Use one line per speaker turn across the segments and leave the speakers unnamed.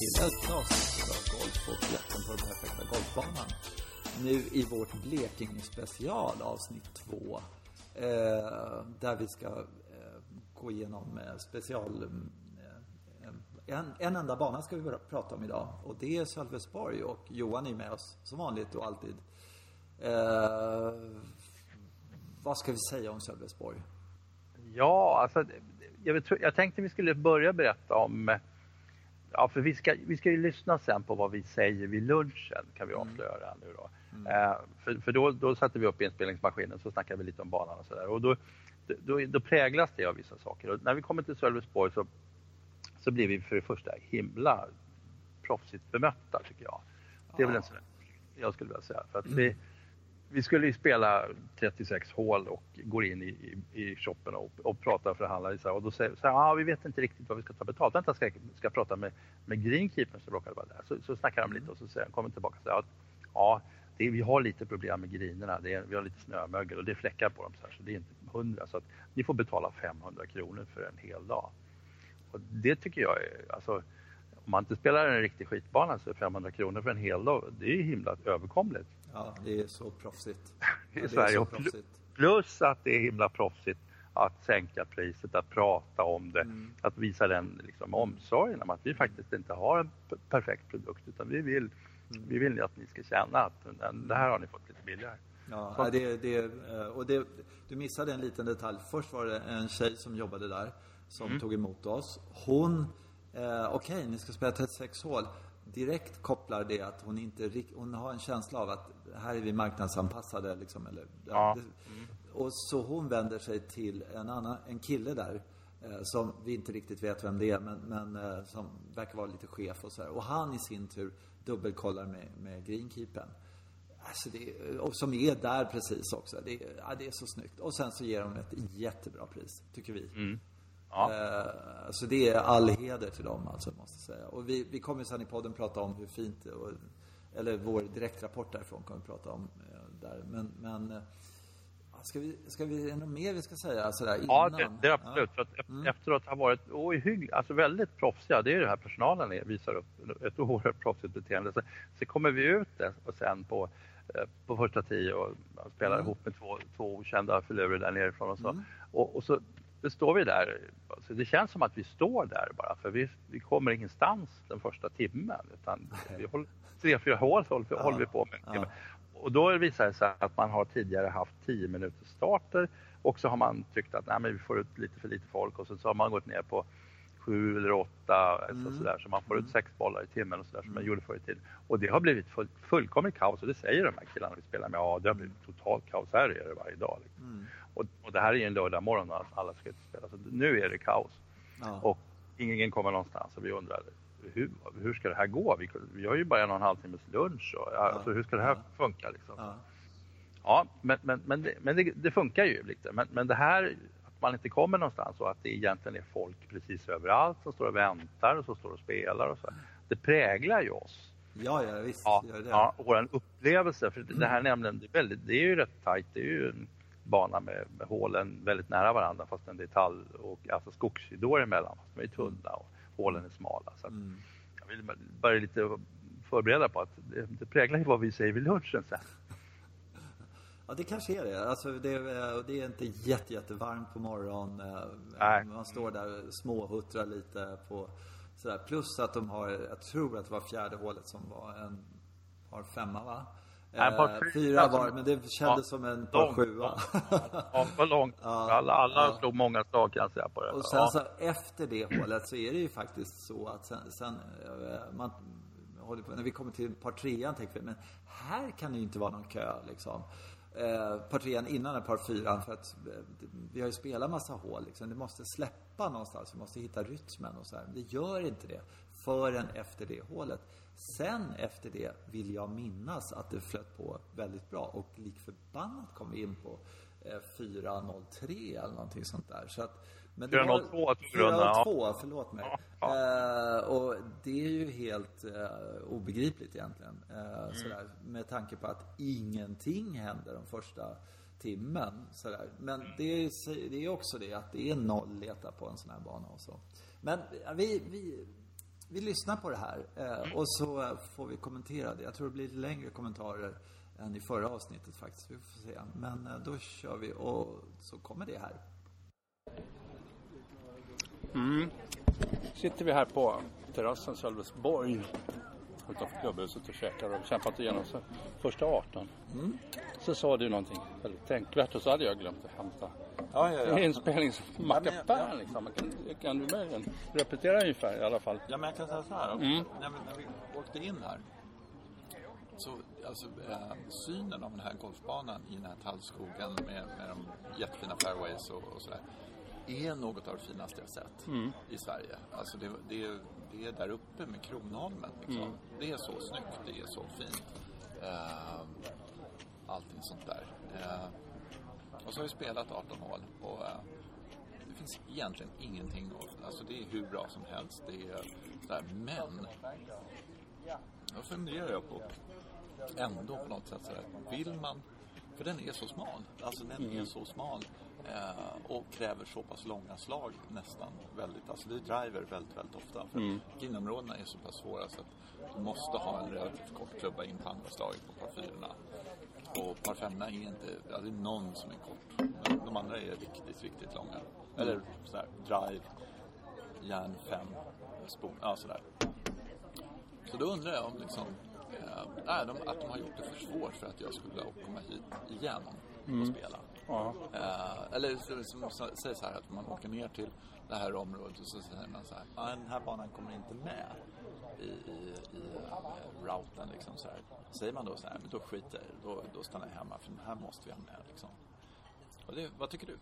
till ett avsnitt av Golf och jakten på den perfekta golfbanan. Nu i vårt Blekinge special avsnitt två. Eh, där vi ska eh, gå igenom eh, special... Eh, en, en enda bana ska vi prata om idag och det är Sölvesborg och Johan är med oss som vanligt och alltid. Eh, vad ska vi säga om Sölvesborg?
Ja, alltså jag, jag tänkte vi skulle börja berätta om Ja, för vi ska, vi ska ju lyssna sen på vad vi säger vid lunchen kan vi mm. avslöja nu då. Mm. Eh, för för då, då satte vi upp inspelningsmaskinen så snackade vi lite om banan och sådär. Och då, då, då, präglas det av vissa saker. Och när vi kommer till Sölvesborg så, så blir vi för det första himla proffsigt bemötta tycker jag. Det är väl en sån jag skulle vilja säga. För att vi, vi skulle ju spela 36 hål och går in i, i, i shoppen och, och pratar och förhandlar. Så och då säger han, ah, vi vet inte riktigt vad vi ska ta betalt. Vänta, ska jag ska prata med, med greenkeepern som råkade vara där. Så, så snackar de lite och så säger han, kommer tillbaka och säger att ja, det, vi har lite problem med grinerna. Det är, vi har lite snömögel och det är fläckar på dem så, här, så det är inte hundra. Så att ni får betala 500 kronor för en hel dag. Och det tycker jag är, alltså, om man inte spelar en riktig skitbana så är 500 kronor för en hel dag, det är ju himla överkomligt.
Ja, det är så proffsigt.
I ja, Sverige. Proffsigt. Plus att det är himla proffsigt att sänka priset, att prata om det, mm. att visa den liksom, omsorgen om att vi faktiskt inte har en perfekt produkt utan vi vill, mm. vi vill att ni ska känna att det här har ni fått lite billigare.
Ja, det, det, eh, och det, du missade en liten detalj. Först var det en tjej som jobbade där som mm. tog emot oss. Hon, eh, okej, okay, ni ska spela 36 hål direkt kopplar det att hon inte hon har en känsla av att här är vi marknadsanpassade liksom, eller, ja. Och så hon vänder sig till en annan, en kille där eh, som vi inte riktigt vet vem det är men, men eh, som verkar vara lite chef och så här. Och han i sin tur dubbelkollar med, med greenkeepern. Alltså det, och som är där precis också. Det, ja, det är så snyggt. Och sen så ger de ett jättebra pris, tycker vi. Mm. Ja. Eh, så det är all heder till dem alltså, måste jag säga. Och vi, vi kommer sen i podden prata om hur fint, och, eller vår direktrapport därifrån kommer vi prata om eh, där. Men, men eh, Ska vi, ska vi, är det något mer vi ska säga sådär innan?
Ja, det, det är absolut. Ja. För att mm. Efteråt har varit ohyggligt, alltså väldigt proffsiga. Det är det här personalen är, visar upp ett oerhört proffsigt beteende. Så, så kommer vi ut det och sen på, på första tio och spelar mm. ihop med två, två okända filurer där nerifrån och så. Mm. Och, och, så då står vi där. Alltså det känns som att vi står där bara för vi, vi kommer ingenstans den första timmen utan vi håller, tre, fyra hål håller, ja, håller vi på med. Ja. Och då visar det sig att man har tidigare haft 10 minuters starter och så har man tyckt att nej, men vi får ut lite för lite folk och så, så har man gått ner på sju eller åtta alltså mm. så, sådär, så man får ut mm. sex bollar i timmen och sådär som man mm. gjorde förr i tiden. Och det har blivit full, fullkomligt kaos och det säger de här killarna vi spelar med. Ja, det har blivit totalt kaos. Här är det varje dag. Liksom. Mm. Och, och, det här är ju en lördag morgon och alla ska ut och spela. Så nu är det kaos. Ja. Och ingen kommer någonstans och vi undrar hur, hur ska det här gå? Vi, vi har ju bara en och en halv timmes lunch. Och, alltså, hur ska det här funka? Liksom? Ja, ja men, men, men, det, men det, det, funkar ju lite. Men, men det här att man inte kommer någonstans och att det egentligen är folk precis överallt som står och väntar och som står och spelar och så. Det präglar ju oss.
Ja, ja visst
ja,
gör det.
Ja, vår upplevelse. För det här nämligen, det är, väldigt, det är ju rätt tajt. Det är ju en bana med, med hålen väldigt nära varandra fast det är tall och alltså skogsridåer emellan. Fast de är tunna och hålen är smala. Så mm. Jag vill bara lite förbereda på att det, det präglar ju vad vi säger vid lunchen sen.
Ja, det kanske är det. Alltså, det, det är inte jätte, jättevarmt på morgonen. Man står där och småhuttrar lite på sådär. Plus att de har, jag tror att det var fjärde hålet som var en par femma va?
Eh,
fyra var men det kändes ja, som en par sjua.
Ja, för långt. Ja, alla alla ja. slog många slag kan jag säga på det.
Och sen så efter det hålet så är det ju faktiskt så att sen, sen eh, man håller på, när vi kommer till par trean tänker vi, men här kan det ju inte vara någon kö liksom. Eh, par trean innan par fyran för att vi har ju spelat massa hål liksom. Det måste släppa någonstans. Vi måste hitta rytmen och så här. Det gör inte det förrän efter det hålet. Sen efter det vill jag minnas att det flöt på väldigt bra och lik förbannat kom vi in på eh, 4.03 eller någonting sånt där. Så att,
men 4.02
4.02, förlåt mig. Ja, ja. Eh, och det är ju helt eh, obegripligt egentligen. Eh, mm. sådär, med tanke på att ingenting händer de första timmen. Sådär. Men det är, det är också det att det är noll leta på en sån här bana och så. Men vi, vi
vi lyssnar på det här eh, och så får vi kommentera det. Jag tror det blir lite längre kommentarer än i förra avsnittet faktiskt. Vi får se. Men eh, då kör vi och så kommer det här.
Mm. Sitter vi här på terrassen Sölvesborg utanför klubbhuset och käkar och kämpat igenom så första 18. Mm. Så sa du någonting väldigt tänkvärt och så hade jag glömt att hämta
ja, ja, ja.
inspelningsmackapär. Liksom. Kan, kan du möjligen repetera ungefär i alla fall?
Ja, men jag kan säga så här. Mm. När, vi, när vi åkte in här så alltså, eh, synen av den här golfbanan i den här tallskogen med, med de jättefina fairways och, och sådär är något av det finaste jag sett mm. i Sverige. Alltså det, det, det, är där uppe med Kronholmen. Liksom. Mm. Det är så snyggt, det är så fint. Uh, allting sånt där. Uh, och så har vi spelat 18 hål och uh, det finns egentligen ingenting. Alltså det är hur bra som helst. Det är där. Men då funderar jag på ändå på något sätt så vill man för den är så smal. Alltså den mm. är så smal. Eh, och kräver så pass långa slag nästan väldigt. Alltså är driver väldigt, väldigt ofta. För mm. greenområdena är så pass svåra så att du måste ha en relativt kort klubba in på andra slaget på par fyrorna. Och par femma är inte, ja, det är någon som är kort. Men de andra är riktigt, riktigt långa. Mm. Eller sådär, drive, järn fem, spon, ja sådär. Så då undrar jag om liksom äh, de, att de har gjort det för svårt för att jag skulle komma hit igen och mm. spela. Ja. Äh, eller som säger så här att man åker ner till det här området och så säger man så här, ah, den här banan kommer inte med i, i, i uh, routen liksom så här. Säger man då så här, men då skiter jag då, då stannar jag hemma för den här måste vi ha med liksom. Och det, vad tycker du?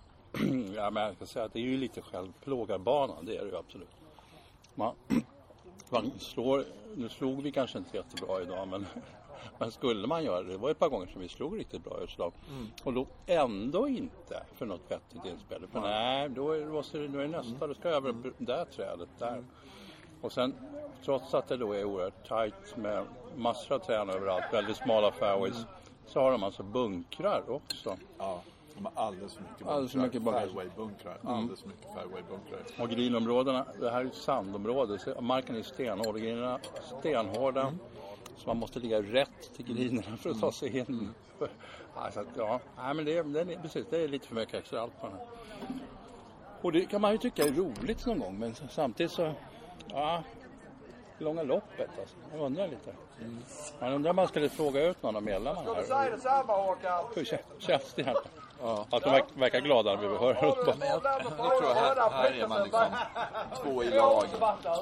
ja, men jag ska säga att det är ju lite självplågarbana, det är det ju absolut. Man, man slår, nu slog vi kanske inte jättebra idag men, men skulle man göra det, det var ett par gånger som vi slog riktigt bra utslag mm. och då ändå inte för något vettigt inspel. För mm. nej, då är, måste, då är det nästa, då ska jag över mm. det där trädet där. Mm. Och sen trots att det då är oerhört tajt med massor av träd överallt, väldigt smala fairways, mm. så har de alltså bunkrar också.
Ja. De har alldeles för mycket bunkrar. Alldeles för mycket bunkrar. Fairway-bunkrar. Mm. Alldeles för mycket fairway-bunkrar.
Och grinområdena, det här är ett sandområde. Marken är stenhård. Grinerna stenhårda. Mm. Så man måste ligga rätt till grinerna för att ta sig in. Alltså, ja, nej, men det, det, är, precis, det är lite för mycket extra allt på den här. Och det kan man ju tycka är roligt någon gång men samtidigt så, ja, långa loppet alltså. Jag undrar lite. Mm. Man undrar om man skulle fråga ut någon av medlemmarna här. Hur känns det egentligen? Ja. Att de verkar glada när vi hör
ja, men jag, jag tror här, här är man liksom två i lag,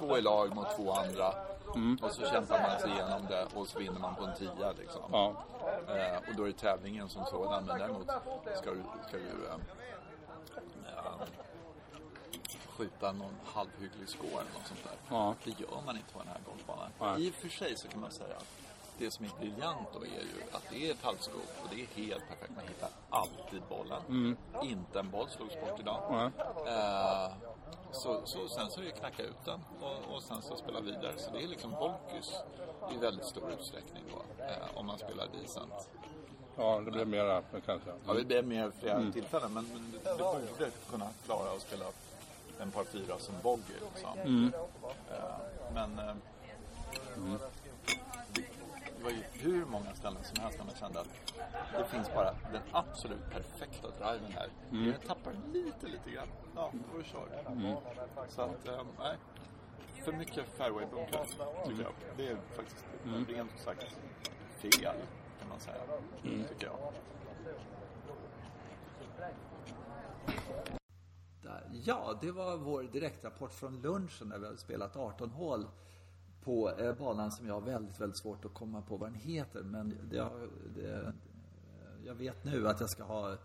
två i lag mot två andra. Mm. Och så kämpar man sig igenom det och så vinner man på en tia liksom. Ja. Eh, och då är det tävlingen som sådan. Men däremot ska du, ska du eh, eh, skjuta någon halvhygglig score eller något sånt där. Ja. Det gör man inte på den här golfbanan. I och för sig så kan man säga att det som är briljant då är ju att det är ett halvskog och det är helt perfekt. Man hittar alltid bollen. Mm. Inte en boll slogs bort idag. Mm. Uh, så, så sen så är det knacka ut den och, och sen så spela vidare. Så det är liksom Volkys i väldigt stor utsträckning då, uh, om man spelar decent.
Ja, det blir mera kanske.
Mm. Ja, det blir mer flera mm. tillfällen. Men, men det, det borde kunna klara att spela en par fyra som bogey. Liksom. Mm. Uh, men mm var ju hur många ställen som helst där man kände att det finns bara den absolut perfekta driven här. Mm. Jag tappar lite, lite grann. Ja, då kör. Mm. Så att, ähm, nej. För mycket fairway-bunkrar, tycker jag. Det är faktiskt mm. rent sagt fel, kan man säga. Mm. Tycker jag. Ja, det var vår direktrapport från lunchen när vi hade spelat 18 hål på eh, banan som jag har väldigt, väldigt svårt att komma på vad den heter. Men det, det, jag vet nu att jag ska ha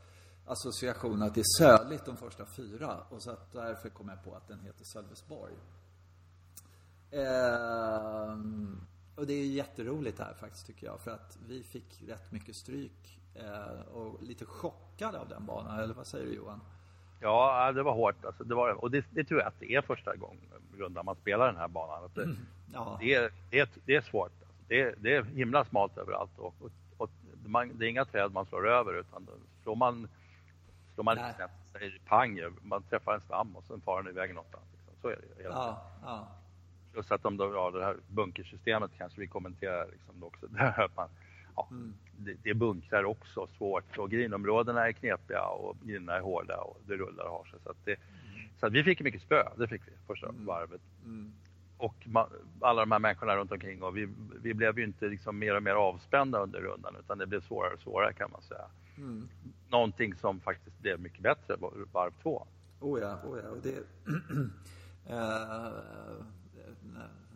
association att det är söligt de första fyra. Och så att därför kom jag på att den heter Sölvesborg. Ehm, och det är jätteroligt här faktiskt tycker jag. För att vi fick rätt mycket stryk. Eh, och lite chockade av den banan. Eller vad säger du Johan?
Ja, det var hårt. Alltså, det var, och det, det tror jag att det är första gången man spelar den här banan. Att det, mm. ja. det, är, det, det är svårt. Det, det är himla smalt överallt och, och, och man, det är inga träd man slår över utan slår man, slår man snett det pang. Man träffar en stam och sen far den iväg någonstans. Liksom. Så är det hela
ja, ja.
plus att de då, ja, det här bunkersystemet kanske vi kommenterar liksom också. Där man, ja, mm. det, det bunkrar också svårt och grinområdena är knepiga och grinerna är hårda och det rullar och har sig. Så, det, mm. så vi fick mycket spö, det fick vi första mm. varvet. Mm. Och man, alla de här människorna runt omkring och vi, vi blev ju inte liksom mer och mer avspända under rundan utan det blev svårare och svårare kan man säga. Mm. Någonting som faktiskt blev mycket bättre varv två.
Oh ja, oh ja. Och det, äh,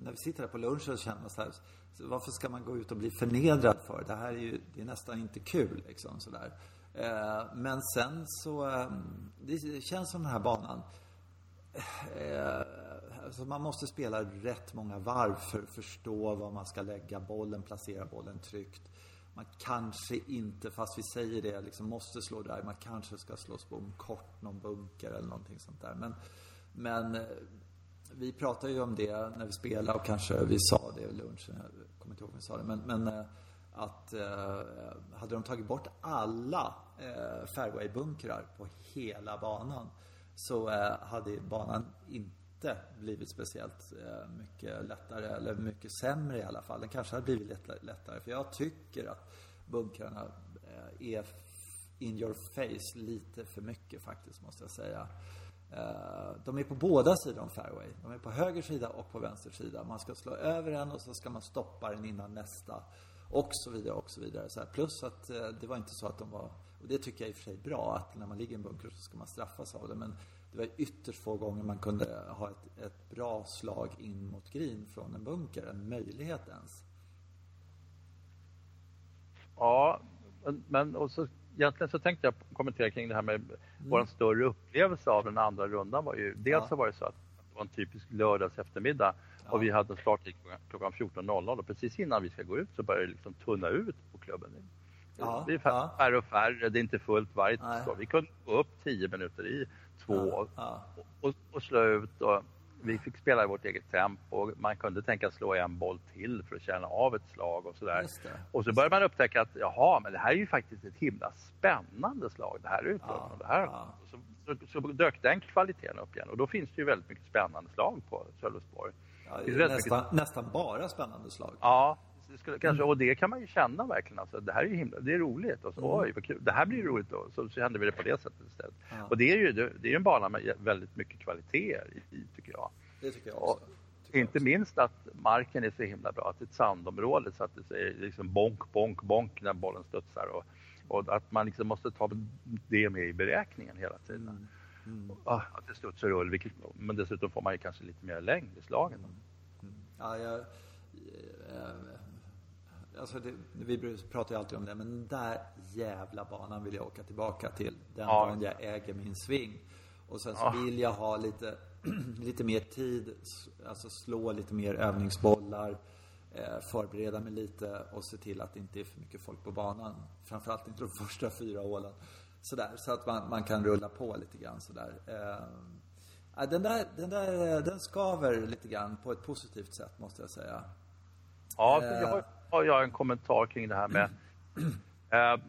när vi sitter här på lunchen så känner man så här, varför ska man gå ut och bli förnedrad för? Det här är ju det är nästan inte kul liksom sådär. Eh, men sen så, eh, det känns som den här banan eh, alltså man måste spela rätt många varv för att förstå var man ska lägga bollen, placera bollen tryggt. Man kanske inte, fast vi säger det, liksom måste slå där. Man kanske ska slå spom kort, någon bunker eller någonting sånt där. Men, men eh, vi pratade ju om det när vi spelade och kanske vi sa det vid lunchen. Jag kommer inte ihåg om vi sa det. Men, men eh, att eh, hade de tagit bort alla eh, fairwaybunkrar på hela banan så eh, hade banan inte blivit speciellt eh, mycket lättare, eller mycket sämre i alla fall. Den kanske hade blivit lättare. För jag tycker att bunkrarna eh, är in your face lite för mycket faktiskt, måste jag säga. Eh, de är på båda sidor om fairway. De är på höger sida och på vänster sida. Man ska slå över en och så ska man stoppa den innan nästa. Och så vidare och så vidare. Så här. Plus att eh, det var inte så att de var, och det tycker jag i och för sig är bra, att när man ligger i en bunker så ska man straffas av det. Men det var ytterst få gånger man kunde ha ett, ett bra slag in mot green från en bunker, en möjlighet ens.
Ja, men och så, egentligen så tänkte jag kommentera kring det här med mm. vår större upplevelse av den andra rundan var ju, dels ja. så var det så att det var en typisk lördags eftermiddag ja. och vi hade starttid klockan 14.00 och precis innan vi ska gå ut så börjar det liksom tunna ut på klubben. Ja. Det är färre och färre, det är inte fullt varje Vi kunde gå upp 10 minuter i två Och, och slå ut. Och vi fick spela i vårt eget tempo. Man kunde tänka slå en boll till för att känna av ett slag och sådär. Och så började man upptäcka att jaha, men det här är ju faktiskt ett himla spännande slag det här utgången. Ja, det här. Så, så, så, dök den kvaliteten upp igen och då finns det ju väldigt mycket spännande slag på Sölvesborg.
Ja, nästan, mycket... nästan bara spännande slag.
Ja, skulle, kanske, och det kan man ju känna verkligen. Alltså, det här är ju himla, det är roligt. Och så, mm. Oj, vad kul. Det här blir roligt då. Så, så kände vi det på det sättet istället. Ja. Och det är ju det, det är en bana med väldigt mycket kvaliteter i, tycker jag.
Det tycker jag också.
Tycker inte också. minst att marken är så himla bra. Att det är ett sandområde så att det säger liksom bonk, bonk, bonk när bollen studsar. Och, och att man liksom måste ta det med i beräkningen hela tiden. Mm. Mm. Ah, att det studsar rull, vilket, men dessutom får man ju kanske lite mer längd i slagen. Mm.
mm. Ja, jag, alltså det, vi pratar ju alltid om det, men den där jävla banan vill jag åka tillbaka till. Den ja. dagen jag äger min sving. Och sen så ja. vill jag ha lite, lite mer tid, alltså slå lite mer övningsbollar, eh, förbereda mig lite och se till att det inte är för mycket folk på banan. Framförallt inte de första fyra hålen. Sådär, så att man, man kan rulla på lite grann sådär. Eh, den där, den där, den skaver lite grann på ett positivt sätt måste jag säga.
Ja, jag har, har jag en kommentar kring det här med eh,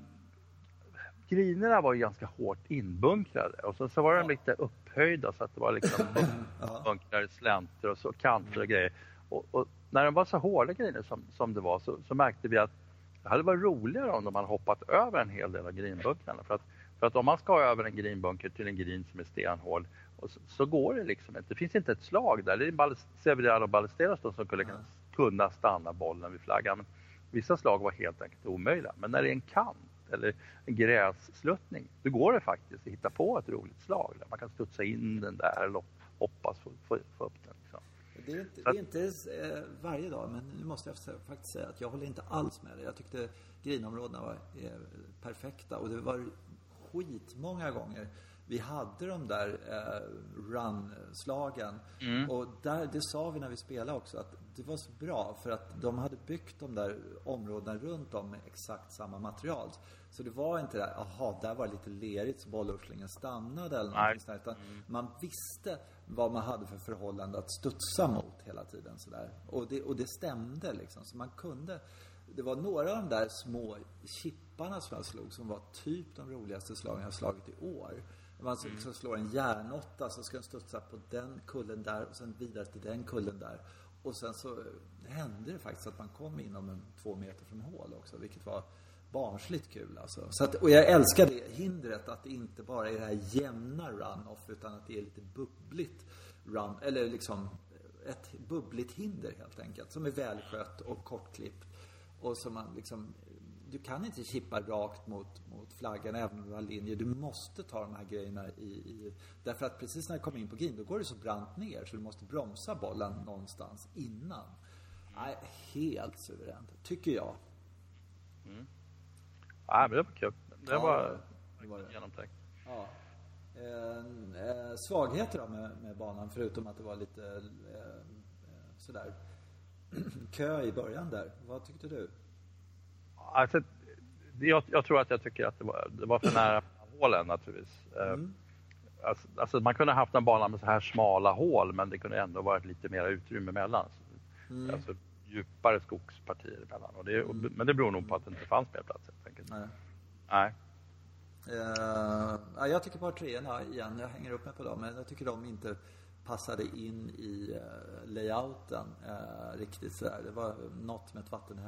grinerna var ju ganska hårt inbunkrade och så, så var de lite upphöjda så att det var liksom bunkrade slänter och så kanter och grejer. Och, och, när de var så hårda griner som, som det var så, så, märkte vi att det hade varit roligare om de hade hoppat över en hel del av grinbunkrarna. För att, för att om man ska över en grinbunker till en grin som är stenhård så, så, går det liksom inte. Det finns inte ett slag där. Det är Severiano Ballesteros som skulle kunna stanna bollen vid flaggan. Vissa slag var helt enkelt omöjliga. Men när det är en kant eller en grässluttning, då går det faktiskt att hitta på ett roligt slag. Där man kan studsa in den där eller hoppas få, få, få upp den. Liksom.
Det är inte, det är inte eh, varje dag, men nu måste jag faktiskt säga att jag håller inte alls med dig. Jag tyckte grinområdena var eh, perfekta och det var skitmånga gånger vi hade de där eh, run-slagen. Mm. Och där, det sa vi när vi spelade också, att det var så bra för att de hade byggt de där områdena runt om med exakt samma material. Så det var inte där, aha, där var det lite lerigt så bollurslingen stannade eller någonting sånt utan mm. man visste vad man hade för förhållande att studsa mot hela tiden sådär. Och det, och det stämde liksom, så man kunde det var några av de där små chipparna som jag slog som var typ de roligaste slagen jag slagit i år. Man mm. slår en järnåtta så ska den studsa på den kullen där och sen vidare till den kullen där. Och sen så eh, hände det faktiskt att man kom inom en två meter från hål också, vilket var barnsligt kul alltså. Så att, och jag älskar det hindret att det inte bara är det här jämna run-off utan att det är lite bubbligt run, eller liksom eh, ett bubbligt hinder helt enkelt. Som är välskött och kortklippt. Och som man liksom du kan inte chippa rakt mot, mot flaggan även om du har linje. Du måste ta de här grejerna i, i... Därför att precis när du kommer in på green, då går det så brant ner så du måste bromsa bollen någonstans innan. Nej, helt suveränt, tycker jag.
Mm. Ja, men det var kul. Det
Ja,
var,
det var det.
genomtänkt.
Ja. Eh, eh, svagheter då med, med banan, förutom att det var lite eh, eh, sådär kö i början där. Vad tyckte du?
Alltså, jag, jag tror att jag tycker att det var, det var för nära hålen naturligtvis. Eh,
Mm.
Alltså, alltså man kunde haft en bana med så här smala hål men det kunde ändå varit lite mer utrymme emellan.
Mm.
Alltså djupare skogspartier emellan. Och det, och, men det beror nog på att det inte fanns mer plats helt enkelt.
Nej.
Nej.
Eh, ja, jag tycker par treorna igen, jag hänger upp mig på dem, men jag tycker de inte passade in i uh, layouten uh, riktigt sådär. Det var något med ett vatten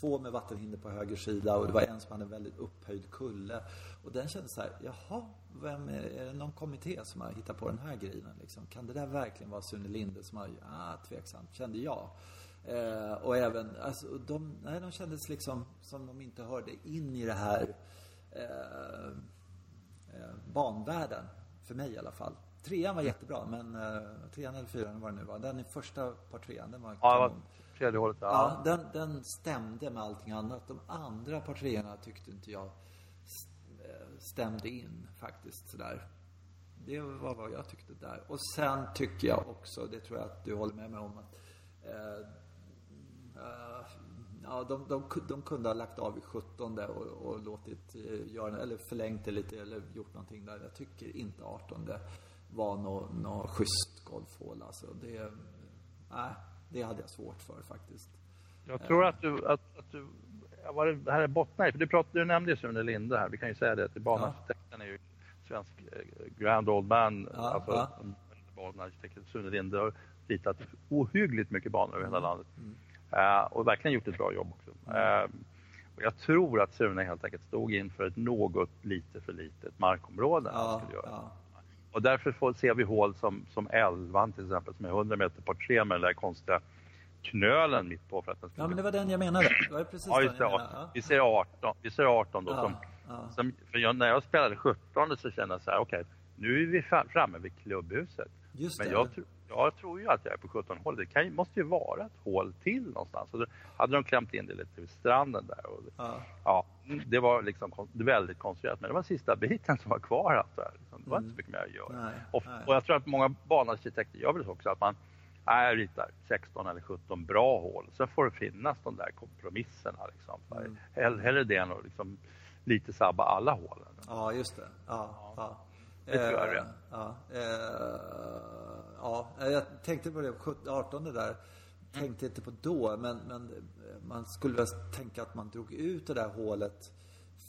två med vattenhinder på höger sida och det var en som hade en väldigt upphöjd kulle. Och den kändes så här, jaha, vem är, är det någon kommitté som har hittat på den här grejen liksom? Kan det där verkligen vara Sune Linde som har, ah, tveksamt, kände jag. Eh, och även, alltså de, nej de kändes liksom som de inte hörde in i det här eh, eh, banvärlden. För mig i alla fall. Trean var jättebra, men eh, trean eller fyran var det nu var. Den första par trean, den var
Ja,
kanon
tredje hålet. Ja.
Ja, den, den stämde med allting annat. De andra partierna tyckte inte jag eh, stämde in faktiskt sådär. Det var vad jag tyckte där. Och sen tycker jag också, det tror jag att du håller med mig om, att eh, eh, ja, de, de, de kunde ha lagt av i 17 och, och låtit eh, göra, eller förlängt det lite eller gjort någonting där. Jag tycker inte 18 var något nå schysst golfhål alltså. Det, nej, det hade jag svårt för faktiskt.
Jag tror att du, att, att du vad det, här är bottnar för du, pratade, du nämnde ju Sune Linde här, vi kan ju säga det, att banarkitekten är ju svensk eh, grand old man,
Ja,
alltså
ja.
banarkitekten Sune Linde har ritat ohyggligt mycket banor över
Mm.
hela landet. Eh, och verkligen gjort ett bra jobb också. Eh, och jag tror att Sune helt enkelt stod inför ett något lite för litet markområde.
Ja,
skulle göra.
ja.
Och därför får, ser vi hål som, som 11 till exempel, som är 100 meter par tre med den där konstiga knölen mitt på för att den ska
ja, men det var den jag menade. Det var precis
Ja, just det. Ja. Vi ser 18, vi ser 18 då
Ja,
som,
ja.
som för jag, när jag spelade 17 så kände jag så här, okej, nu är vi framme vid klubbhuset.
Just
Men
det.
jag, jag tror ju att jag är på 17 hål. Det kan, måste ju vara ett hål till någonstans. Och då hade de klämt in det lite vid stranden där. Och,
Ja.
ja, det var liksom väldigt konstruerat. Men det var sista biten som var kvar. Alltså. Det var inte så mycket mer att göra.
Mm. Nej,
och,
nej.
och jag tror att många banarkitekter gör väl så också att man Nej, jag ritar 16 eller 17 bra hål. Sen får det finnas de där kompromisserna. Liksom.
Mm.
Hell, hellre det än att liksom lite sabba alla hålen.
Ja, just det. Ja, ja.
Det tror jag är
Eh,
rätt.
Ja, eh, ja, jag tänkte på det, 17 18 där. Tänkte inte på då, men, men man skulle väl tänka att man drog ut det där hålet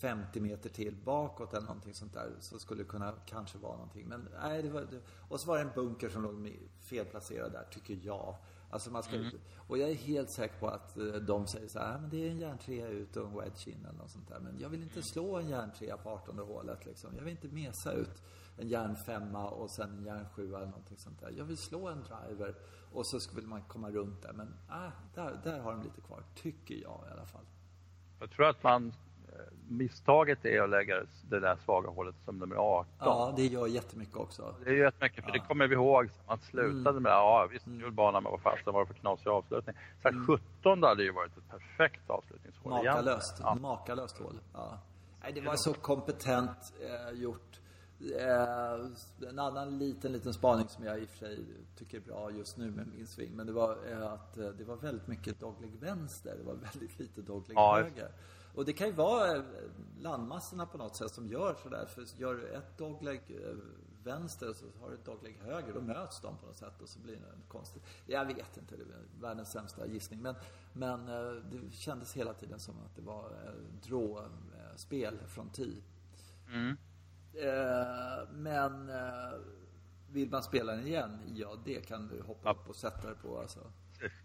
50 meter till bakåt eller någonting sånt där. Så skulle det kunna kanske vara någonting. Men nej, det var, det, och så var det en bunker som låg felplacerad där, tycker jag. Alltså man ska, Och jag är helt säker på att eh, de säger så här, "Ah, men det är en järntrea ut och en wedge in eller något sånt där. Men jag vill inte slå en järntrea på 18 hålet liksom. Jag vill inte mesa ut en järnfemma och sen en järnsjua eller någonting sånt där. Jag vill slå en driver och så skulle man komma runt där. Men ah, där, där har de lite kvar, tycker jag i alla fall.
Jag tror att man eh, misstaget är att lägga det där svaga hålet som nummer 18.
Ja, det gör jättemycket också.
Det är ju rätt mycket, för det kommer vi ihåg. Man slutade
Mm.
med, ja visst, kul bana med vad fasen var det för knasig avslutning. Så här 17 hade ju varit ett perfekt avslutningshål.
Makalöst.
Ja.
Makalöst hål. Ja. Nej, det var så kompetent eh, gjort. Eh, en annan liten, liten spaning som jag i och för sig tycker är bra just nu med min sving. Men det var eh, att eh, det var väldigt mycket dogleg vänster. Det var väldigt lite dogleg
Ja,
höger. Och det kan ju vara eh, landmassorna på något sätt som gör sådär. För gör du ett dogleg eh, vänster så har du ett dogleg höger. Då möts de på något sätt och så blir det konstigt. Jag vet inte, det är världens sämsta gissning. Men, men det kändes hela tiden som att det var drå-spel från tee.
Mm.
Eh, men eh, vill man spela den igen? Ja, det kan du hoppa upp och sätta dig på alltså.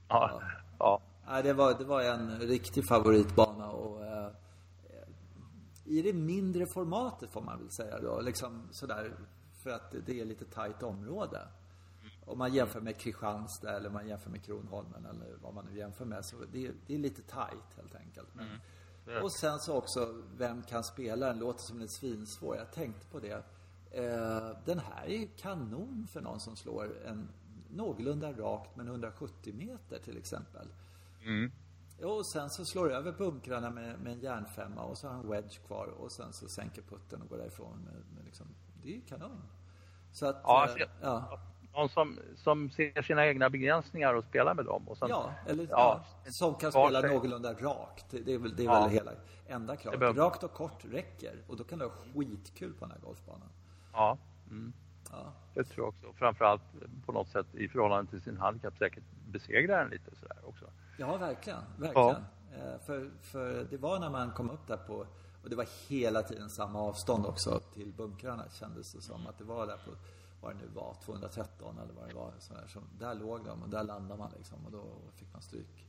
Ja. ja.
ja. det, var, det var en riktig favoritbana och eh, i det mindre formatet får man väl säga då. Liksom sådär, för att det är lite tajt område. Om man jämför med Kristianstad eller man jämför med Kronholmen eller vad man nu jämför med. Så det, det är lite tajt helt enkelt. Men, mm. Och sen så också, vem kan spela den? Låter som en svinsvår. Jag tänkte på det. Eh, den här är kanon för någon som slår en någorlunda rakt men 170 meter till exempel. Mm. Och sen så slår du över bunkrarna med, med en järnfemma och så har han wedge kvar och sen så sänker putten och går därifrån. Med, med liksom, det är ju kanon.
Så att, ja, äh, ja. Någon som, som ser sina egna begränsningar och spelar med dem. Och sen,
ja, eller ja, som kan spela sig. någorlunda rakt. Det är väl, det är väl hela enda kravet. Rakt och kort räcker och då kan du ha skitkul på den här golfbanan.
Ja. Mm. ja. Det tror jag också. Framförallt på något sätt i förhållande till sin handikapp säkert besegra den lite sådär också.
Ja, verkligen. verkligen. Ja. Eh, för, för det var när man kom upp där på och det var hela tiden samma avstånd också till bunkrarna kändes det som. Att det var där på, vad det nu var, 213 eller vad det var. Sådär. Så där låg de och där landade man liksom och då fick man stryk.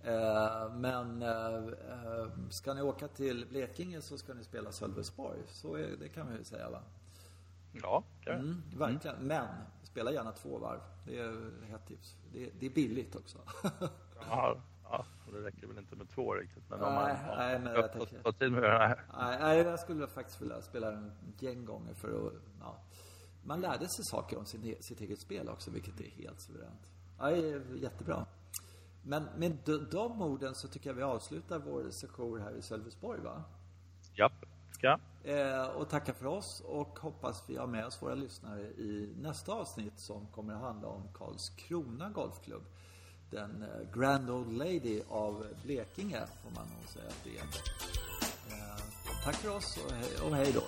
Eh, men eh, eh ska ni åka till Blekinge så ska ni spela Sölvesborg. Så är, det kan man ju säga va?
Ja, det
mm, Verkligen. Mm. Men spela gärna två varv. Det är ett tips. Det, det är billigt också.
ja, ja, det räcker väl inte med två riktigt.
Men nej, om man nej, men jag tänker... tid med det. Nej, nej, jag skulle faktiskt vilja spela en gäng gånger för att... Ja. Man lärde sig saker om sin, sitt eget spel också, vilket är helt suveränt. Ja, det är jättebra. Men med de orden så tycker jag vi avslutar vår session här i Sölvesborg, va?
Japp. Ja.
Eh, och tackar för oss och hoppas vi har med oss våra lyssnare i nästa avsnitt som kommer att handla om Karlskrona Golfklubb. Den eh, Grand Old Lady av Blekinge får man nog säga att det är. Eh, tack för oss och hej, och hej då.